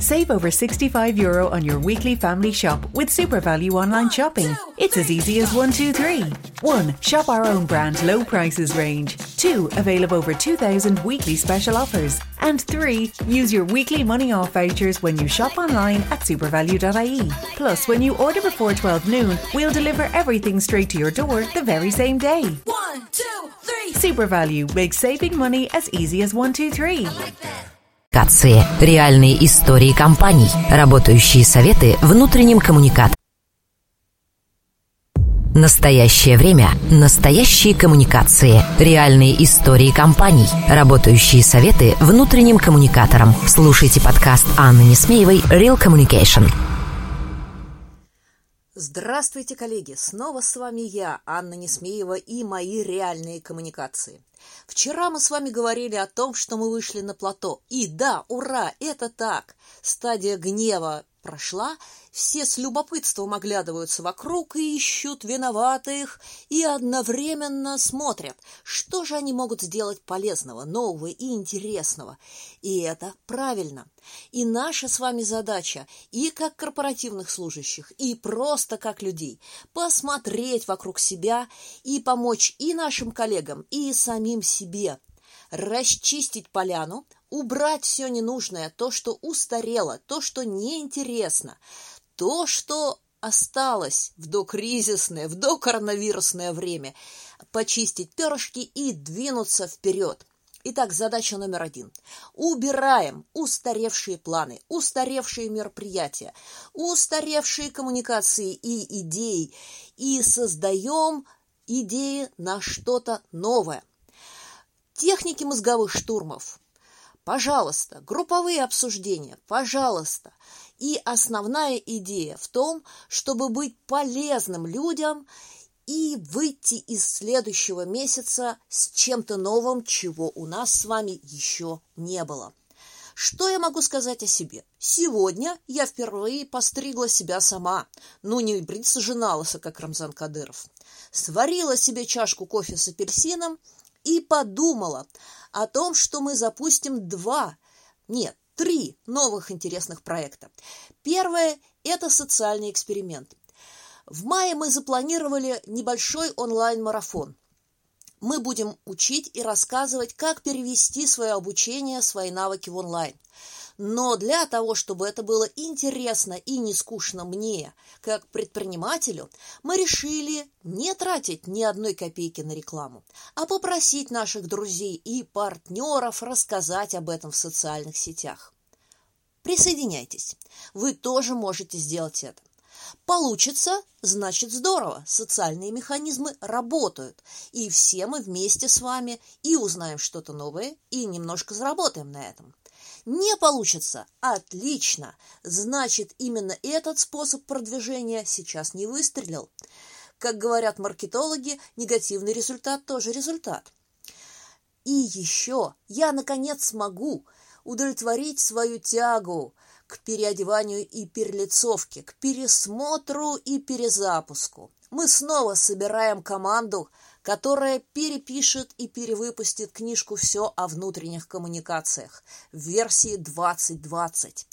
Save over 65 euro on your weekly family shop with Super Value online shopping. It's as easy as one, two, three. One, shop our own brand low prices range. Two, avail of over 2,000 weekly special offers. And three, use your weekly money off vouchers when you shop online at supervalue.ie. Plus, when you order before 12 noon, we'll deliver everything straight to your door the very same day. One, two, three. Super Value makes saving money as easy as one, two, three. Коммуникации. Реальные истории компаний. Работающие советы внутренним коммуникаторам. Настоящее время. Настоящие коммуникации. Реальные истории компаний. Работающие советы внутренним коммуникаторам. Слушайте подкаст Анны Несмеевой «Real Communication». Здравствуйте, коллеги! Снова с вами я, Анна Несмеева, и мои реальные коммуникации. Вчера мы с вами говорили о том, что мы вышли на плато. И да, ура, это так! Стадия гнева прошла, все с любопытством оглядываются вокруг и ищут виноватых, и одновременно смотрят, что же они могут сделать полезного, нового и интересного. И это правильно. И наша с вами задача, и как корпоративных служащих, и просто как людей, посмотреть вокруг себя и помочь и нашим коллегам, и самим себе расчистить поляну, убрать все ненужное, то, что устарело, то, что неинтересно, то, что осталось в докризисное, в докоронавирусное время, почистить перышки и двинуться вперед. Итак, задача номер один. Убираем устаревшие планы, устаревшие мероприятия, устаревшие коммуникации и идеи и создаем идеи на что-то новое. Техники мозговых штурмов. Пожалуйста, групповые обсуждения, пожалуйста. И основная идея в том, чтобы быть полезным людям и выйти из следующего месяца с чем-то новым, чего у нас с вами еще не было. Что я могу сказать о себе? Сегодня я впервые постригла себя сама. Ну, не бриться же на как Рамзан Кадыров. Сварила себе чашку кофе с апельсином – и подумала о том, что мы запустим два, нет, три новых интересных проекта. Первое – это социальный эксперимент. В мае мы запланировали небольшой онлайн-марафон. Мы будем учить и рассказывать, как перевести свое обучение, свои навыки в онлайн – но для того, чтобы это было интересно и не скучно мне, как предпринимателю, мы решили не тратить ни одной копейки на рекламу, а попросить наших друзей и партнеров рассказать об этом в социальных сетях. Присоединяйтесь. Вы тоже можете сделать это. Получится, значит здорово. Социальные механизмы работают. И все мы вместе с вами и узнаем что-то новое, и немножко заработаем на этом. Не получится? Отлично! Значит, именно этот способ продвижения сейчас не выстрелил. Как говорят маркетологи, негативный результат тоже результат. И еще я, наконец, смогу удовлетворить свою тягу к переодеванию и перелицовке, к пересмотру и перезапуску. Мы снова собираем команду, которая перепишет и перевыпустит книжку «Все о внутренних коммуникациях» в версии 2020.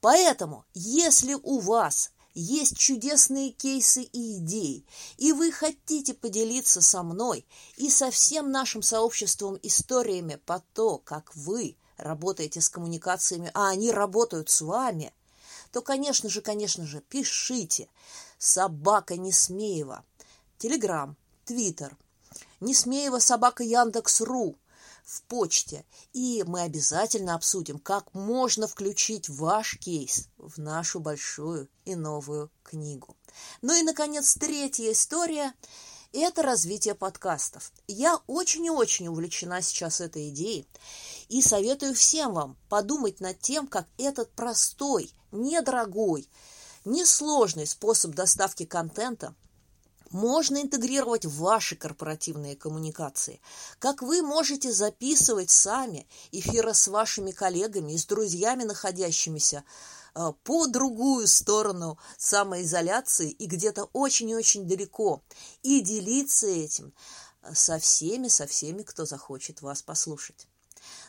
Поэтому, если у вас есть чудесные кейсы и идеи, и вы хотите поделиться со мной и со всем нашим сообществом историями по то, как вы работаете с коммуникациями, а они работают с вами, то, конечно же, конечно же, пишите. Собака Несмеева. Телеграм, Твиттер – Несмеева собака Яндекс.ру в почте. И мы обязательно обсудим, как можно включить ваш кейс в нашу большую и новую книгу. Ну и, наконец, третья история – это развитие подкастов. Я очень и очень увлечена сейчас этой идеей и советую всем вам подумать над тем, как этот простой, недорогой, несложный способ доставки контента – можно интегрировать в ваши корпоративные коммуникации. Как вы можете записывать сами эфиры с вашими коллегами и с друзьями, находящимися по другую сторону самоизоляции и где-то очень и очень далеко, и делиться этим со всеми, со всеми, кто захочет вас послушать.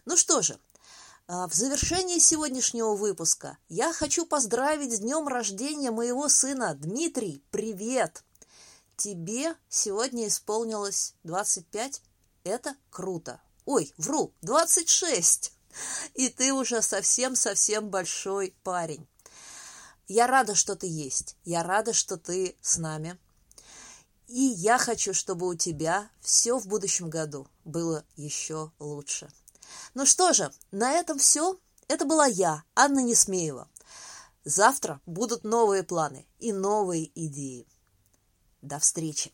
Ну что же, А, в завершении сегодняшнего выпуска я хочу поздравить с днем рождения моего сына Дмитрий. Привет! Тебе сегодня исполнилось 25. Это круто. Ой, вру, 26. И ты уже совсем-совсем большой парень. Я рада, что ты есть. Я рада, что ты с нами. И я хочу, чтобы у тебя все в будущем году было еще лучше. Ну что же, на этом все. Это была я, Анна Несмеева. Завтра будут новые планы и новые идеи. До встречи!